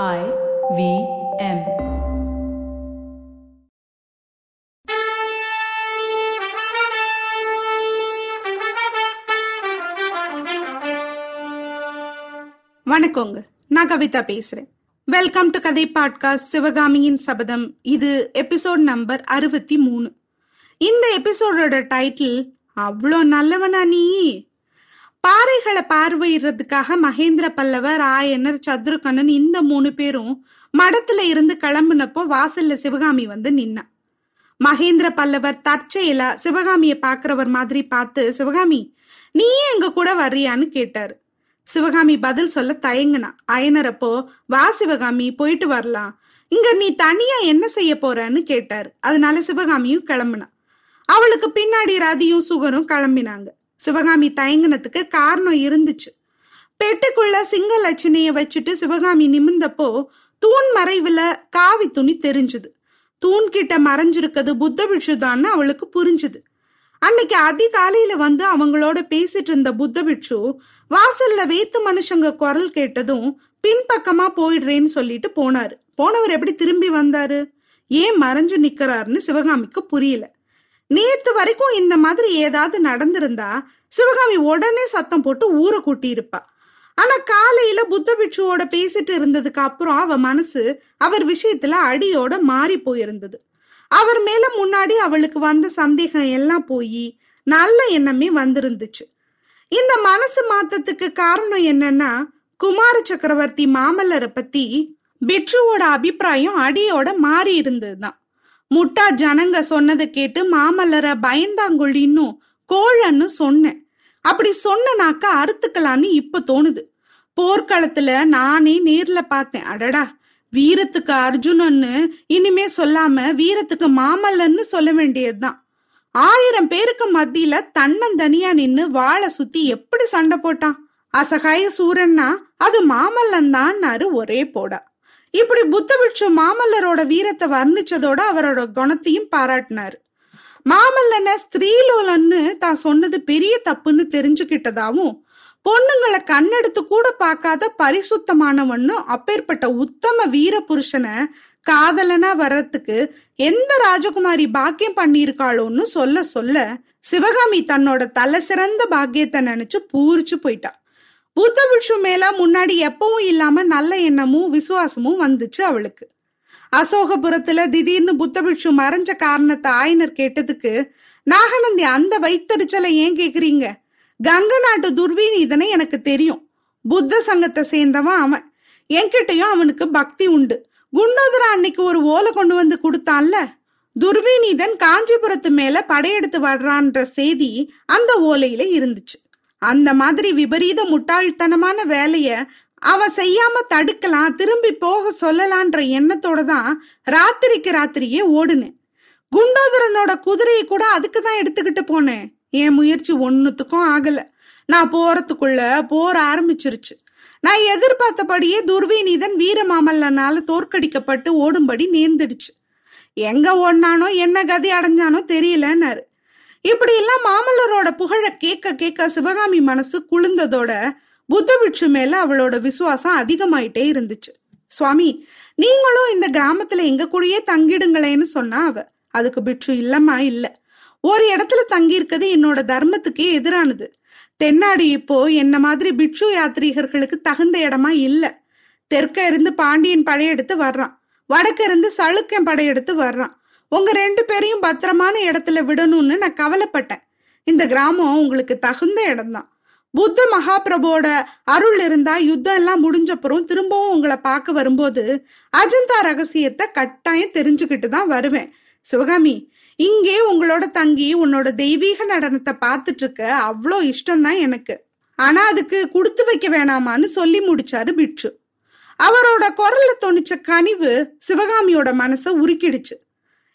I V M. வணக்கங்க. நான் கவிதா பேசுறேன். வெல்கம் டு கதை பாட்காஸ்ட் சிவகாமியின் சபதம். இது எபிசோட் நம்பர் அறுபத்தி மூணு. இந்த எபிசோடோட டைட்டில் அவ்வளோ நல்லவனா நீ? பாறைகளை பார்வையிடுறதுக்காக மகேந்திர பல்லவர் ஆயனர் சத்ருகண்ணன் இந்த மூணு பேரும் மடத்துல இருந்து கிளம்புனப்போ வாசல்ல சிவகாமி வந்து நின்னா. மகேந்திர பல்லவர் தற்செயலா சிவகாமியை பாக்குறவர் மாதிரி பார்த்து சிவகாமி நீயே எங்க கூட வர்றியான்னு கேட்டாரு. சிவகாமி பதில் சொல்ல தயங்குனா. அயனரப்போ வா சிவகாமி போயிட்டு வரலாம். இங்க நீ தனியா என்ன செய்ய போறன்னு கேட்டாரு. அதனால சிவகாமியும் கிளம்புனா. அவளுக்கு பின்னாடி ரதியும் சுகரும் கிளம்பினாங்க. சிவகாமி தயங்கினத்துக்கு காரணம் இருந்துச்சு. பெட்டுக்குள்ள சிங்க லட்சணைய வச்சுட்டு சிவகாமி நிமிந்தப்போ தூண் மறைவுல காவி துணி தெரிஞ்சுது. தூண் கிட்ட மறைஞ்சிருக்கிறது புத்த பிட்சுதான்னு அவளுக்கு புரிஞ்சுது. அன்னைக்கு அதிகாலையில வந்து அவங்களோட பேசிட்டு இருந்த புத்த பிட்சு வாசல்ல வேத்து மனுஷங்க குரல் கேட்டதும் பின்பக்கமா போயிடுறேன்னு சொல்லிட்டு போனாரு. போனவர் எப்படி திரும்பி வந்தாரு? ஏன் மறைஞ்சு நிக்கிறாருன்னு சிவகாமிக்கு புரியல. நேத்து வரைக்கும் இந்த மாதிரி ஏதாவது நடந்திருந்தா சிவகாமி உடனே சத்தம் போட்டு ஊரை கூட்டியிருப்பா. ஆனா காலையில புத்த பிட்சுவோட பேசிட்டு இருந்ததுக்கு அப்புறம் அவ மனசு அவர் விஷயத்துல அடியோட மாறி போயிருந்தது. அவர் மேல முன்னாடி அவளுக்கு வந்த சந்தேகம் எல்லாம் போய் நல்ல எண்ணமே வந்திருந்துச்சு. இந்த மனசு மாத்தத்துக்கு காரணம் என்னன்னா குமார சக்கரவர்த்தி மாமல்லரை பத்தி பிட்சுவோட அபிப்பிராயம் அடியோட மாறி இருந்ததுதான். முட்டா ஜனங்க சொன்னதை கேட்டு மாமல்லரை பயந்தாங்கொழின்னு கோழன்னு சொன்னேன். அப்படி சொன்னனாக்க அறுத்துக்கலான்னு இப்ப தோணுது. போர்க்களத்துல நானே நேர்ல பார்த்தேன். அடடா வீரத்துக்கு அர்ஜுனன்னு இனிமே சொல்லாம வீரத்துக்கு மாமல்லன்னு சொல்ல வேண்டியதுதான். ஆயிரம் பேருக்கு மத்தியில தன்னந்தனியா நின்னு வாழை சுத்தி எப்படி சண்டை போட்டான்? அசகாய சூரன்னா அது மாமல்லன் தான்னாரு ஒரே போடா. இப்படி புத்தபிட்சு மாமல்லரோட வீரத்தை வர்ணிச்சதோட அவரோட குணத்தையும் பாராட்டினாரு. மாமல்லனை ஸ்திரீலோலன்னு தான் சொன்னது பெரிய தப்புன்னு தெரிஞ்சுக்கிட்டதாவும் பொண்ணுங்களை கண்ணெடுத்து கூட பார்க்காத பரிசுத்தமானவன்னு அப்பேற்பட்ட உத்தம வீர புருஷனை காதலனா வர்றதுக்கு எந்த ராஜகுமாரி பாக்கியம் பண்ணியிருக்காளோன்னு சொல்ல சொல்ல சிவகாமி தன்னோட தலை சிறந்த பாக்கியத்தை நினைச்சு பூரிச்சு போயிட்டா. புத்த பிட்சு மேல முன்னாடி எப்பவும் இல்லாம நல்ல எண்ணமும் விசுவாசமும் வந்துச்சு அவளுக்கு. அசோகபுரத்துல திடீர்னு புத்த பிட்சு மறைஞ்ச காரணத்தை ஆயனர் கேட்டதுக்கு நாகநந்தி அந்த வைத்தறிச்சலை ஏன் கேக்குறீங்க? கங்க நாட்டு துர்வீநீதனை எனக்கு தெரியும். புத்த சங்கத்தை சேர்ந்தவன் அவன். என்கிட்டயும் அவனுக்கு பக்தி உண்டு. குண்டோதர அன்னைக்கு ஒரு ஓலை கொண்டு வந்து கொடுத்தான்ல? துர்வீனிதன் காஞ்சிபுரத்து மேல படையெடுத்து வர்றான்ற செய்தி அந்த ஓலையில இருந்துச்சு. அந்த மாதிரி விபரீத முட்டாள்தனமான வேலைய அவ செய்யாம தடுக்கலாம் திரும்பி போக சொல்லலான்ற எண்ணத்தோட தான் ராத்திரிக்கு ராத்திரியே ஓடுனேன் குண்டோதரனோட குதிரையை கூட அதுக்கு தான் எடுத்துக்கிட்டு போனேன் என் முயற்சி ஒன்னுத்துக்கும் ஆகல. நான் போறதுக்குள்ள போற ஆரம்பிச்சிருச்சு. நான் எதிர்பார்த்தபடியே துர்விநீதன் வீரமாமல்லனால தோற்கடிக்கப்பட்டு ஓடும்படி நேர்ந்துடுச்சு. எங்க ஓடினானோ என்ன கதி அடைஞ்சானோ தெரியலன்னாரு. இப்படி எல்லாம் மாமல்லரோட புகழ கேட்க கேட்க சிவகாமி மனசு குளிர்ந்ததோட புத்த பிட்சு மேல அவளோட விசுவாசம் அதிகமாயிட்டே இருந்துச்சு. சுவாமி நீங்களும் இந்த கிராமத்துல எங்க கூடயே தங்கிடுங்களேன்னு சொன்னா அவ. அதுக்கு பிட்சு இல்லம்மா இல்ல. ஒரு இடத்துல தங்கியிருக்கிறது என்னோட தர்மத்துக்கே எதிரானது. தென்னாடு இப்போ என்ன மாதிரி பிட்சு யாத்ரீகர்களுக்கு தகுந்த இடமா இல்ல. தெற்க இருந்து பாண்டியன் படையெடுத்து வர்றான். வடக்க இருந்து சளுக்கன் படையெடுத்து வர்றான். உங்க ரெண்டு பேரையும் பத்திரமான இடத்துல விடணும்னு நான் கவலைப்பட்டேன். இந்த கிராமம் உங்களுக்கு தகுந்த இடம்தான். புத்த மகாபிரபோட அருள் இருந்தா யுத்தம் எல்லாம் முடிஞ்சப்புறம் திரும்பவும் உங்களை பார்க்க வரும்போது அஜந்தா ரகசியத்தை கட்டாயம் தெரிஞ்சுக்கிட்டு தான் வருவேன். சிவகாமி இங்கே உங்களோட தங்கி உன்னோட தெய்வீக நடனத்தை பார்த்துட்டு இருக்க அவ்வளோ இஷ்டம்தான் எனக்கு. ஆனா அதுக்கு கொடுத்து வைக்க வேணாமான்னு சொல்லி முடிச்சாரு பிட்சு அவரோட குரல்ல தோணிச்ச கனிவு சிவகாமியோட மனசை உருக்கிடுச்சு.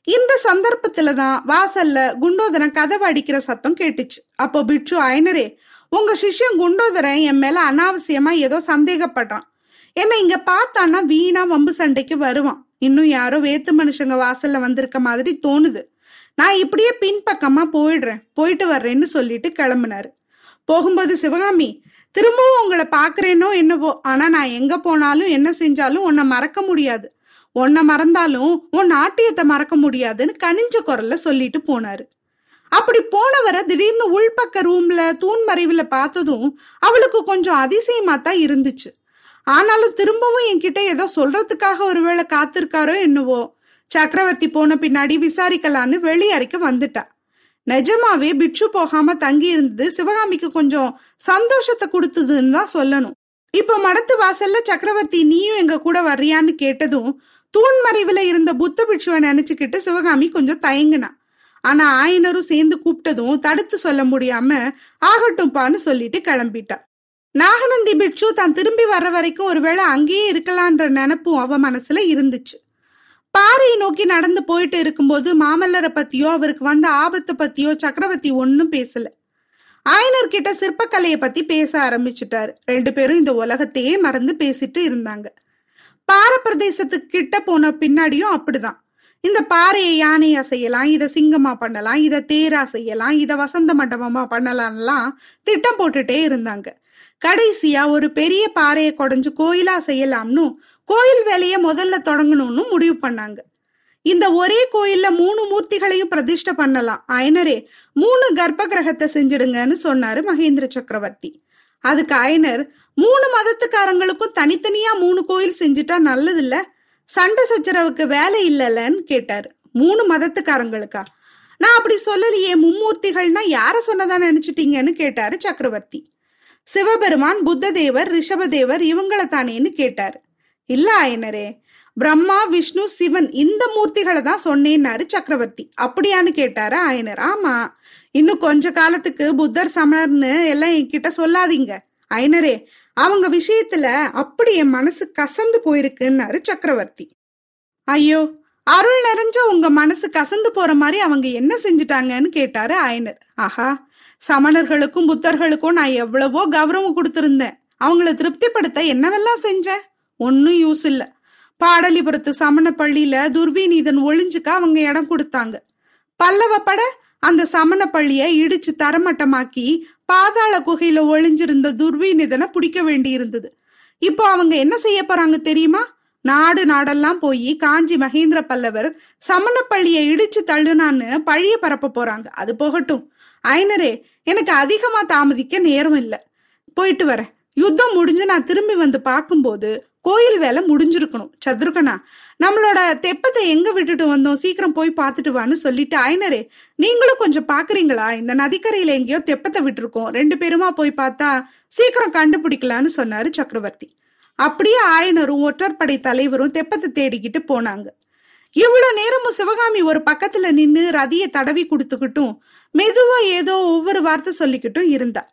இந்த சந்தர்ப்பத்துல தான் வாசல்ல குண்டோதரன் கதவை அடிக்கிற சத்தம் கேட்டுச்சு. அப்போ பிட்சு ஐனரே உங்க சிஷ்யம் குண்டோதரன் என் மேல அனாவசியமா ஏதோ சந்தேகப்படுறான். என்ன இங்க பார்த்தான்னா வீணா வம்பு சண்டைக்கு வருவான். இன்னும் யாரோ வேத்து மனுஷங்க வாசல்ல வந்திருக்க மாதிரி தோணுது. நான் இப்படியே பின்பக்கமா போயிடுறேன். போயிட்டு வர்றேன்னு சொல்லிட்டு கிளம்புனாரு. போகும்போது சிவகாமி திரும்பவும் உங்களை பாக்குறேனோ என்னவோ? ஆனா நான் எங்க போனாலும் என்ன செஞ்சாலும் உன்னை மறக்க முடியாது. உன்னை மறந்தாலும் உன் நாட்டியத்தை மறக்க முடியாதுன்னு கனிஞ்ச குரல்ல சொல்லிட்டு போனாரு. அப்படி போனவரை திடீர்னு உள்பக்க ரூம்ல தூண் மறைவுல பார்த்ததும் அவளுக்கு கொஞ்சம் அதிசயமா தான் இருந்துச்சு. ஆனாலும் திரும்பவும் என்கிட்ட ஏதோ சொல்றதுக்காக ஒருவேளை காத்திருக்காரோ என்னவோ சக்கரவர்த்தி போன பின்னாடி விசாரிக்கலான்னு வெளியறைக்கு வந்துட்டா. நிஜமாவே பிட்சு போகாம தங்கி இருந்தது சிவகாமிக்கு கொஞ்சம் சந்தோஷத்தை கொடுத்ததுன்னு தான் சொல்லணும். இப்ப மடத்து வாசல்ல சக்கரவர்த்தி நீயும் எங்க கூட வர்றியான்னு கேட்டதும் தூண் மறைவில் இருந்த புத்த பிட்சுவை நினைச்சுக்கிட்டு சிவகாமி கொஞ்சம் தயங்கினான் ஆனா ஆயனரும் சேர்ந்து கூப்பிட்டதும் தடுத்து சொல்ல முடியாம ஆகட்டும்பான்னு சொல்லிட்டு கிளம்பிட்டா. நாகநந்தி பிட்சு தான் திரும்பி வர்ற வரைக்கும் ஒருவேளை அங்கேயே இருக்கலான்ற நினப்பும் அவ மனசுல இருந்துச்சு. பாறையை நோக்கி நடந்து போயிட்டு இருக்கும்போது மாமல்லரை பத்தியோ அவருக்கு வந்த ஆபத்தை பத்தியோ சக்கரவர்த்தி ஒன்னும் பேசல. ஆயனர்கிட்ட சிற்பக்கலையை பத்தி பேச ஆரம்பிச்சுட்டாரு. ரெண்டு பேரும் இந்த உலகத்தையே மறந்து பேசிட்டு இருந்தாங்க. பாறை பிரதேசத்துக்கு கிட்ட போன பின்னாடியும் அப்படிதான். இந்த பாறையை யானையா செய்யலாம் இதை சிங்கமா பண்ணலாம் இதை தேரா செய்யலாம் இதை வசந்த மண்டபமா பண்ணலாம்லாம் திட்டம் போட்டுட்டே இருந்தாங்க. கடைசியா ஒரு பெரிய பாறையை குடைஞ்சு கோயிலா செய்யலாம்னு கோயில் வேலையை முதல்ல தொடங்கணும்னு முடிவு பண்ணாங்க. இந்த ஒரே கோயில்ல மூணு மூர்த்திகளையும் பிரதிஷ்டை பண்ணலாம். அயனரே மூணு கர்ப்ப கிரகத்தை செஞ்சிடுங்கன்னு சொன்னாரு மகேந்திர சக்கரவர்த்தி. அதுக்கு அயனர் மூணு மதத்துக்காரங்களுக்கும் தனித்தனியா மூணு கோயில் செஞ்சுட்டா நல்லது இல்ல சண்டை சச்சரவுக்கு வேலை இல்லைல்லன்னு கேட்டாரு. மூணு மதத்துக்காரங்களுக்கா? நான் அப்படி சொல்லலையே மும்மூர்த்திகள்னா யார சொன்னதா நினைச்சிட்டீங்கன்னு கேட்டாரு சக்கரவர்த்தி. சிவபெருமான் புத்ததேவர் ரிஷபதேவர் இவங்கள தானேன்னு கேட்டாரு. இல்ல ஆயனரே பிரம்மா விஷ்ணு சிவன் இந்த மூர்த்திகளை தான் சொன்னேன்னாரு சக்கரவர்த்தி. அப்படியான்னு கேட்டாரு ஆயனர். ஆமா இன்னும் கொஞ்ச காலத்துக்கு புத்தர் சமணர்னு எல்லாம் என்கிட்ட சொல்லாதீங்க. ஐனரே அவங்க விஷயத்துல அப்படி என் மனசு கசந்து போயிருக்குன்னாரு சக்கரவர்த்தி. ஐயோ அருள் நிறைஞ்ச உங்க மனசு கசந்து போற மாதிரி அவங்க என்ன செஞ்சுட்டாங்கன்னு கேட்டாரு ஆயனர். ஆஹா சமணர்களுக்கும் புத்தர்களுக்கும் நான் எவ்வளவோ கௌரவம் கொடுத்திருந்தேன். அவங்கள திருப்திப்படுத்த என்னவெல்லாம் செஞ்சேன் ஒன்னும் யூஸ் இல்ல. பாடலிபுரத்து சமண பள்ளியில துர்விநீதன் ஒளிஞ்சுக்க அவங்க இடம் கொடுத்தாங்க. பல்லவ பட அந்த சமண பள்ளிய இடிச்சு தரமட்டமாக்கி பாதாள குகையில ஒளிஞ்சிருந்த இதனை பிடிக்க வேண்டி இருந்தது இப்போ அவங்க என்ன செய்ய போறாங்க தெரியுமா? நாடு நாடெல்லாம் போய் காஞ்சி மகேந்திர பல்லவர் சமணப்பள்ளியை இடிச்சு தள்ளுனான்னு பழிய பரப்ப போறாங்க. அது போகட்டும். ஐனரே எனக்கு அதிகமா தாமதிக்க நேரம் இல்லை. போயிட்டு வரேன். யுத்தம் முடிஞ்சு நான் திரும்பி வந்து பார்க்கும்போது கோயில் வேலை முடிஞ்சிருக்கணும். சத்ருகனா நம்மளோட தெப்பத்தை எங்க விட்டுட்டு வந்தோம்? சீக்கிரம் போய் பார்த்துட்டு வான்னு சொல்லிட்டு ஐனரே நீங்களும் கொஞ்சம் பாக்குறீங்களா இந்த நதிக்கரையில எங்கேயோ தெப்பத்தை விட்டுருக்கோம். ரெண்டு பேருமா போய் பார்த்தா சீக்கிரம் கண்டுபிடிக்கலான்னு சொன்னாரு சக்கரவர்த்தி. அப்படியே ஆயனரும் ஒற்றற்படை தலைவரும் தெப்பத்தை தேடிக்கிட்டு போனாங்க. இவ்வளவு நேரமும் சிவகாமி ஒரு பக்கத்துல நின்னு ரதியை தடவி கொடுத்துக்கிட்டும் மெதுவா ஏதோ ஒவ்வொரு வார்த்தை சொல்லிக்கிட்டும் இருந்தா.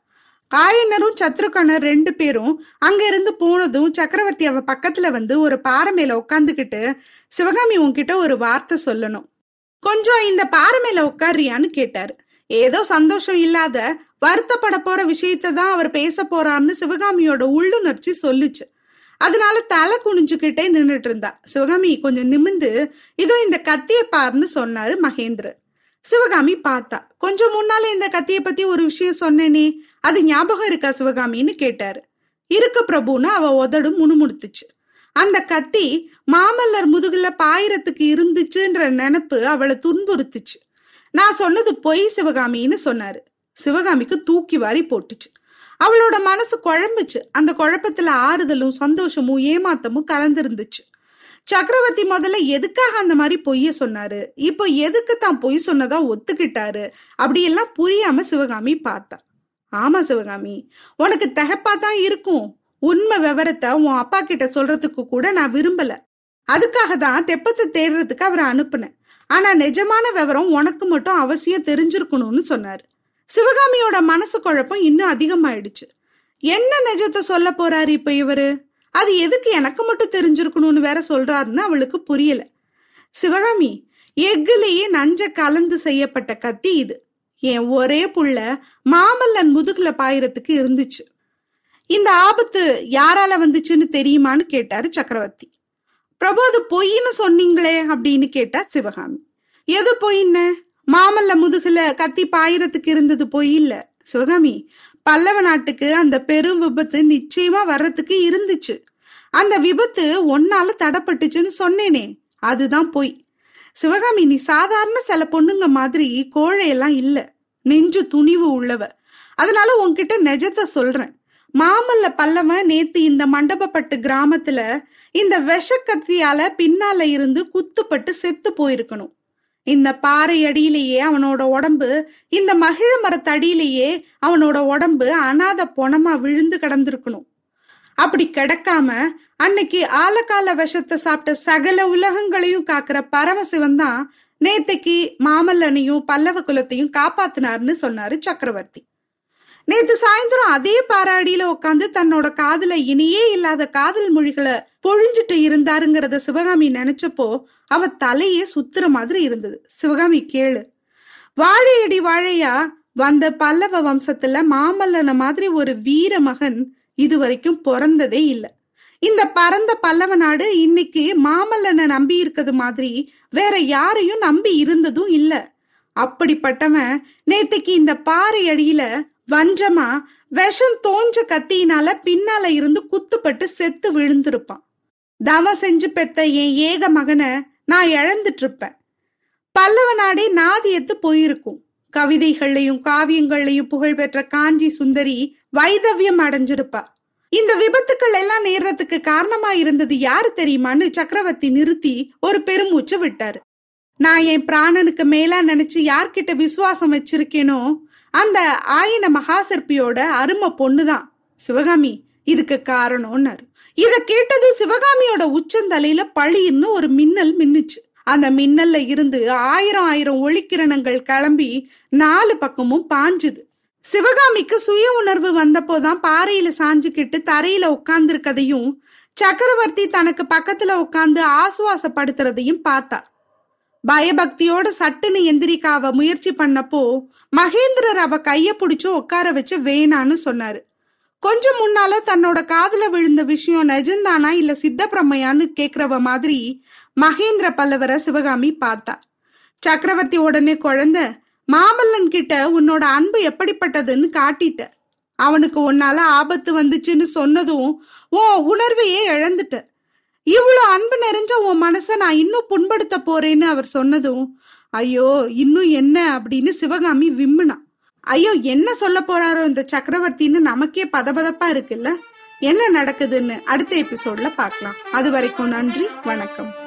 ஆயனரும் சத்ருகனர் ரெண்டு பேரும் அங்க இருந்து போனதும் சக்கரவர்த்தி அவ பக்கத்துல வந்து ஒரு பாறை மேல உட்காந்துக்கிட்டு சிவகாமி உன்கிட்ட ஒரு வார்த்தை சொல்லணும். கொஞ்சம் இந்த பாறை மேல உட்காரியான்னு கேட்டாரு. ஏதோ சந்தோஷம் இல்லாத வருத்தப்பட போற விஷயத்த தான் அவர் பேச போறாருன்னு சிவகாமியோட உள்ளுணர்ச்சி சொல்லுச்சு. அதனால தலை குனிஞ்சுக்கிட்டே நின்றுட்டு இருந்தா. சிவகாமி கொஞ்சம் நிமிந்து இதோ இந்த கத்திய பாருன்னு சொன்னாரு மகேந்திர சிவகாமி பார்த்தா கொஞ்சம் முன்னால இந்த கத்திய பத்தி ஒரு விஷயம் சொன்னேனே அது ஞாபகம் இருக்கா சிவகாமின்னு கேட்டாரு. இருக்கு பிரபுன்னு அவ உதடு முணுமுணுத்துச்சு. அந்த கத்தி மாமல்லர் முதுகுல பாயிரத்துக்கு இருந்துச்சுன்ற நினப்பு அவளை துன்புறுத்துச்சு. நான் சொன்னது பொய் சிவகாமின்னு சொன்னாரு. சிவகாமிக்கு தூக்கி வாரி போட்டுச்சு. அவளோட மனசு குழம்புச்சு. அந்த குழப்பத்துல ஆறுதலும் சந்தோஷமும் ஏமாத்தமும் கலந்துருந்துச்சு. சக்கரவர்த்தி முதல்ல எதுக்காக அந்த மாதிரி பொய்ய சொன்னாரு? இப்போ எதுக்கு தான் பொய் சொன்னதா ஒத்துக்கிட்டாரு? அப்படியெல்லாம் புரியாம சிவகாமி பார்த்தா. ஆமா சிவகாமி. உனக்கு தகப்பா தான் இருக்கும். உண்மை விவரத்தை உன் அப்பா கிட்ட சொல்றதுக்கு கூட நான் விரும்பல. அதுக்காக தான் தெப்பத்தை தேடுறதுக்கு அவரை அனுப்புனேன். ஆனா நிஜமான விவரம் உனக்கு மட்டும் அவசியம் தெரிஞ்சிருக்கணும்னு சொன்னாரு. சிவகாமியோட மனசு குழப்பம் இன்னும் அதிகமாயிடுச்சு. என்ன நிஜத்தை சொல்ல போறாரு இப்ப இவரு? அது எதுக்கு எனக்கு மட்டும் தெரிஞ்சிருக்கணும்னு வேற சொல்றாருன்னு அவளுக்கு புரியல. சிவகாமி எஃகுலேயே நஞ்ச கலந்து செய்யப்பட்ட கத்தி இது. என் ஒரே புள்ள மாமல்லன் முதுகுல பாயிரத்துக்கு இருந்துச்சு. இந்த ஆபத்து யாரால வந்துச்சுன்னு தெரியுமான்னு கேட்டாரு சக்கரவர்த்தி. பிரபு அது பொய்ன்னு சொன்னீங்களே அப்படின்னு கேட்டா சிவகாமி. எது பொய்ன்னு? மாமல்ல முதுகுல கத்தி பாயிரத்துக்கு இருந்தது பொய் இல்ல. சிவகாமி பல்லவ நாட்டுக்கு அந்த பெரும் விபத்து நிச்சயமா வர்றதுக்கு இருந்துச்சு. அந்த விபத்து ஒன்னால தடப்பட்டுச்சுன்னு சொன்னேனே அதுதான் பொய். சிவகாமி நீ சாதாரண சில பொண்ணுங்க மாதிரி கோழையெல்லாம் இல்லை. நெஞ்சு துணிவு உள்ளவ. அதனால உன்கிட்ட நெஜத்தை சொல்றேன். மாமல்ல பல்லவன் நேத்து இந்த மண்டபப்பட்டு கிராமத்துல இந்த விஷக்கத்தியால பின்னால இருந்து குத்துப்பட்டு செத்து போயிருக்கணும். இந்த பாறை அடியிலேயே அவனோட உடம்பு இந்த மகிழ மரத்தடியிலேயே அவனோட உடம்பு அனாத பொணமா விழுந்து கிடந்திருக்கணும். அப்படி கிடக்காம அன்னைக்கு ஆலக்கால விஷத்தை சாப்பிட்ட சகல உலகங்களையும் காக்குற பரமசிவன் தான் நேத்தைக்கு மாமல்லனையும் பல்லவ குலத்தையும் காப்பாத்தினார்னு சொன்னாரு சக்கரவர்த்தி. நேத்து சாயந்தரம் அதே பாராடியில உட்காந்து தன்னோட காதுல இனியே இல்லாத காதல் மொழிகளை பொழிஞ்சிட்டு இருந்தாருங்கிறத சிவகாமி நினைச்சப்போ அவ தலையே சுத்துற மாதிரி இருந்தது. சிவகாமி கேளு. வாழையடி வாழையா? வந்த பல்லவ வம்சத்துல மாமல்லன மாதிரி ஒரு வீர மகன் இது வரைக்கும் பிறந்ததே இல்லை. இந்த பரந்த பல்லவ நாடு இன்னைக்கு மாமல்லனை நம்பி இருக்கிறது மாதிரி வேற யாரையும் நம்பி இருந்ததும் இல்ல. அப்படிப்பட்டவன் நேத்துக்கு இந்த பாறை அடியில வஞ்சமா விஷம் தோஞ்ச கத்தியினால பின்னால இருந்து குத்துப்பட்டு செத்து விழுந்திருப்பான். தவம் செஞ்சு பெத்த என் ஏக மகனை நான் இழந்துட்டு இருப்பேன் பல்லவ நாடே நாதியத்து போயிருக்கும். கவிதைகள்லையும் காவியங்கள்லையும் புகழ்பெற்ற காஞ்சி சுந்தரி வைதவியம் அடைஞ்சிருப்பா. இந்த விபத்துக்கள் எல்லாம் நேர்றதுக்கு காரணமா இருந்தது யாரு தெரியுமான்னு சக்கரவர்த்தி நிறுத்தி ஒரு பெருமூச்சு விட்டாரு. நான் என் பிராணனுக்கு மேலா நினைச்சு யார்கிட்ட விசுவாசம் வச்சிருக்கேனோ அந்த ஆயின மகாசிற்பியோட அருமை பொண்ணுதான். சிவகாமி இதுக்கு காரணம்னாரு. இத கேட்டதும் சிவகாமியோட உச்சந்தலையில பழின்னு ஒரு மின்னல் மின்னுச்சு. அந்த மின்னல்ல இருந்து ஆயிரம் ஆயிரம் ஒளிக்கிரணங்கள் கிளம்பி நாலு பக்கமும் பாஞ்சுது. சிவகாமிக்கு சுய உணர்வு வந்தப்போதான் பாறையில சாஞ்சுக்கிட்டு தரையில உட்கார்ந்துருக்கதையும் சக்கரவர்த்தி தனக்கு பக்கத்துல உட்கார்ந்து ஆசுவாசப்படுத்துறதையும் பார்த்தா. பயபக்தியோட சட்டுன்னு எந்திரிக்காவ முயற்சி பண்ணப்போ மகேந்திரர் அவ கைய பிடிச்சு உட்கார வச்சு வேணான்னு சொன்னாரு. கொஞ்சம் முன்னால தன்னோட காதுல விழுந்த விஷயம் நெஜந்தானா இல்ல சித்தப்பிரமையான்னு கேக்குறவ மாதிரி மகேந்திர பல்லவரை சிவகாமி பார்த்தா. சக்கரவர்த்தி உடனே குழந்தை மாமல்லன் கிட்ட உன்னோட அன்பு எப்படிப்பட்டதுன்னு காட்டிட்ட. அவனுக்கு உன்னால ஆபத்து வந்துச்சுன்னு சொன்னதும் உன் உணர்வையே இழந்துட்ட. இவ்வளோ அன்பு நிறைஞ்ச உன் மனசை நான் இன்னும் புண்படுத்த போறேன்னு அவர் சொன்னதும் ஐயோ இன்னும் என்ன? அப்படின்னு சிவகாமி விம்முனா. ஐயோ என்ன சொல்ல போறாரோ இந்த சக்கரவர்த்தின்னு நமக்கே பதபதப்பா இருக்குல்ல? என்ன நடக்குதுன்னு அடுத்த எபிசோட்ல பார்க்கலாம். அது வரைக்கும் நன்றி வணக்கம்.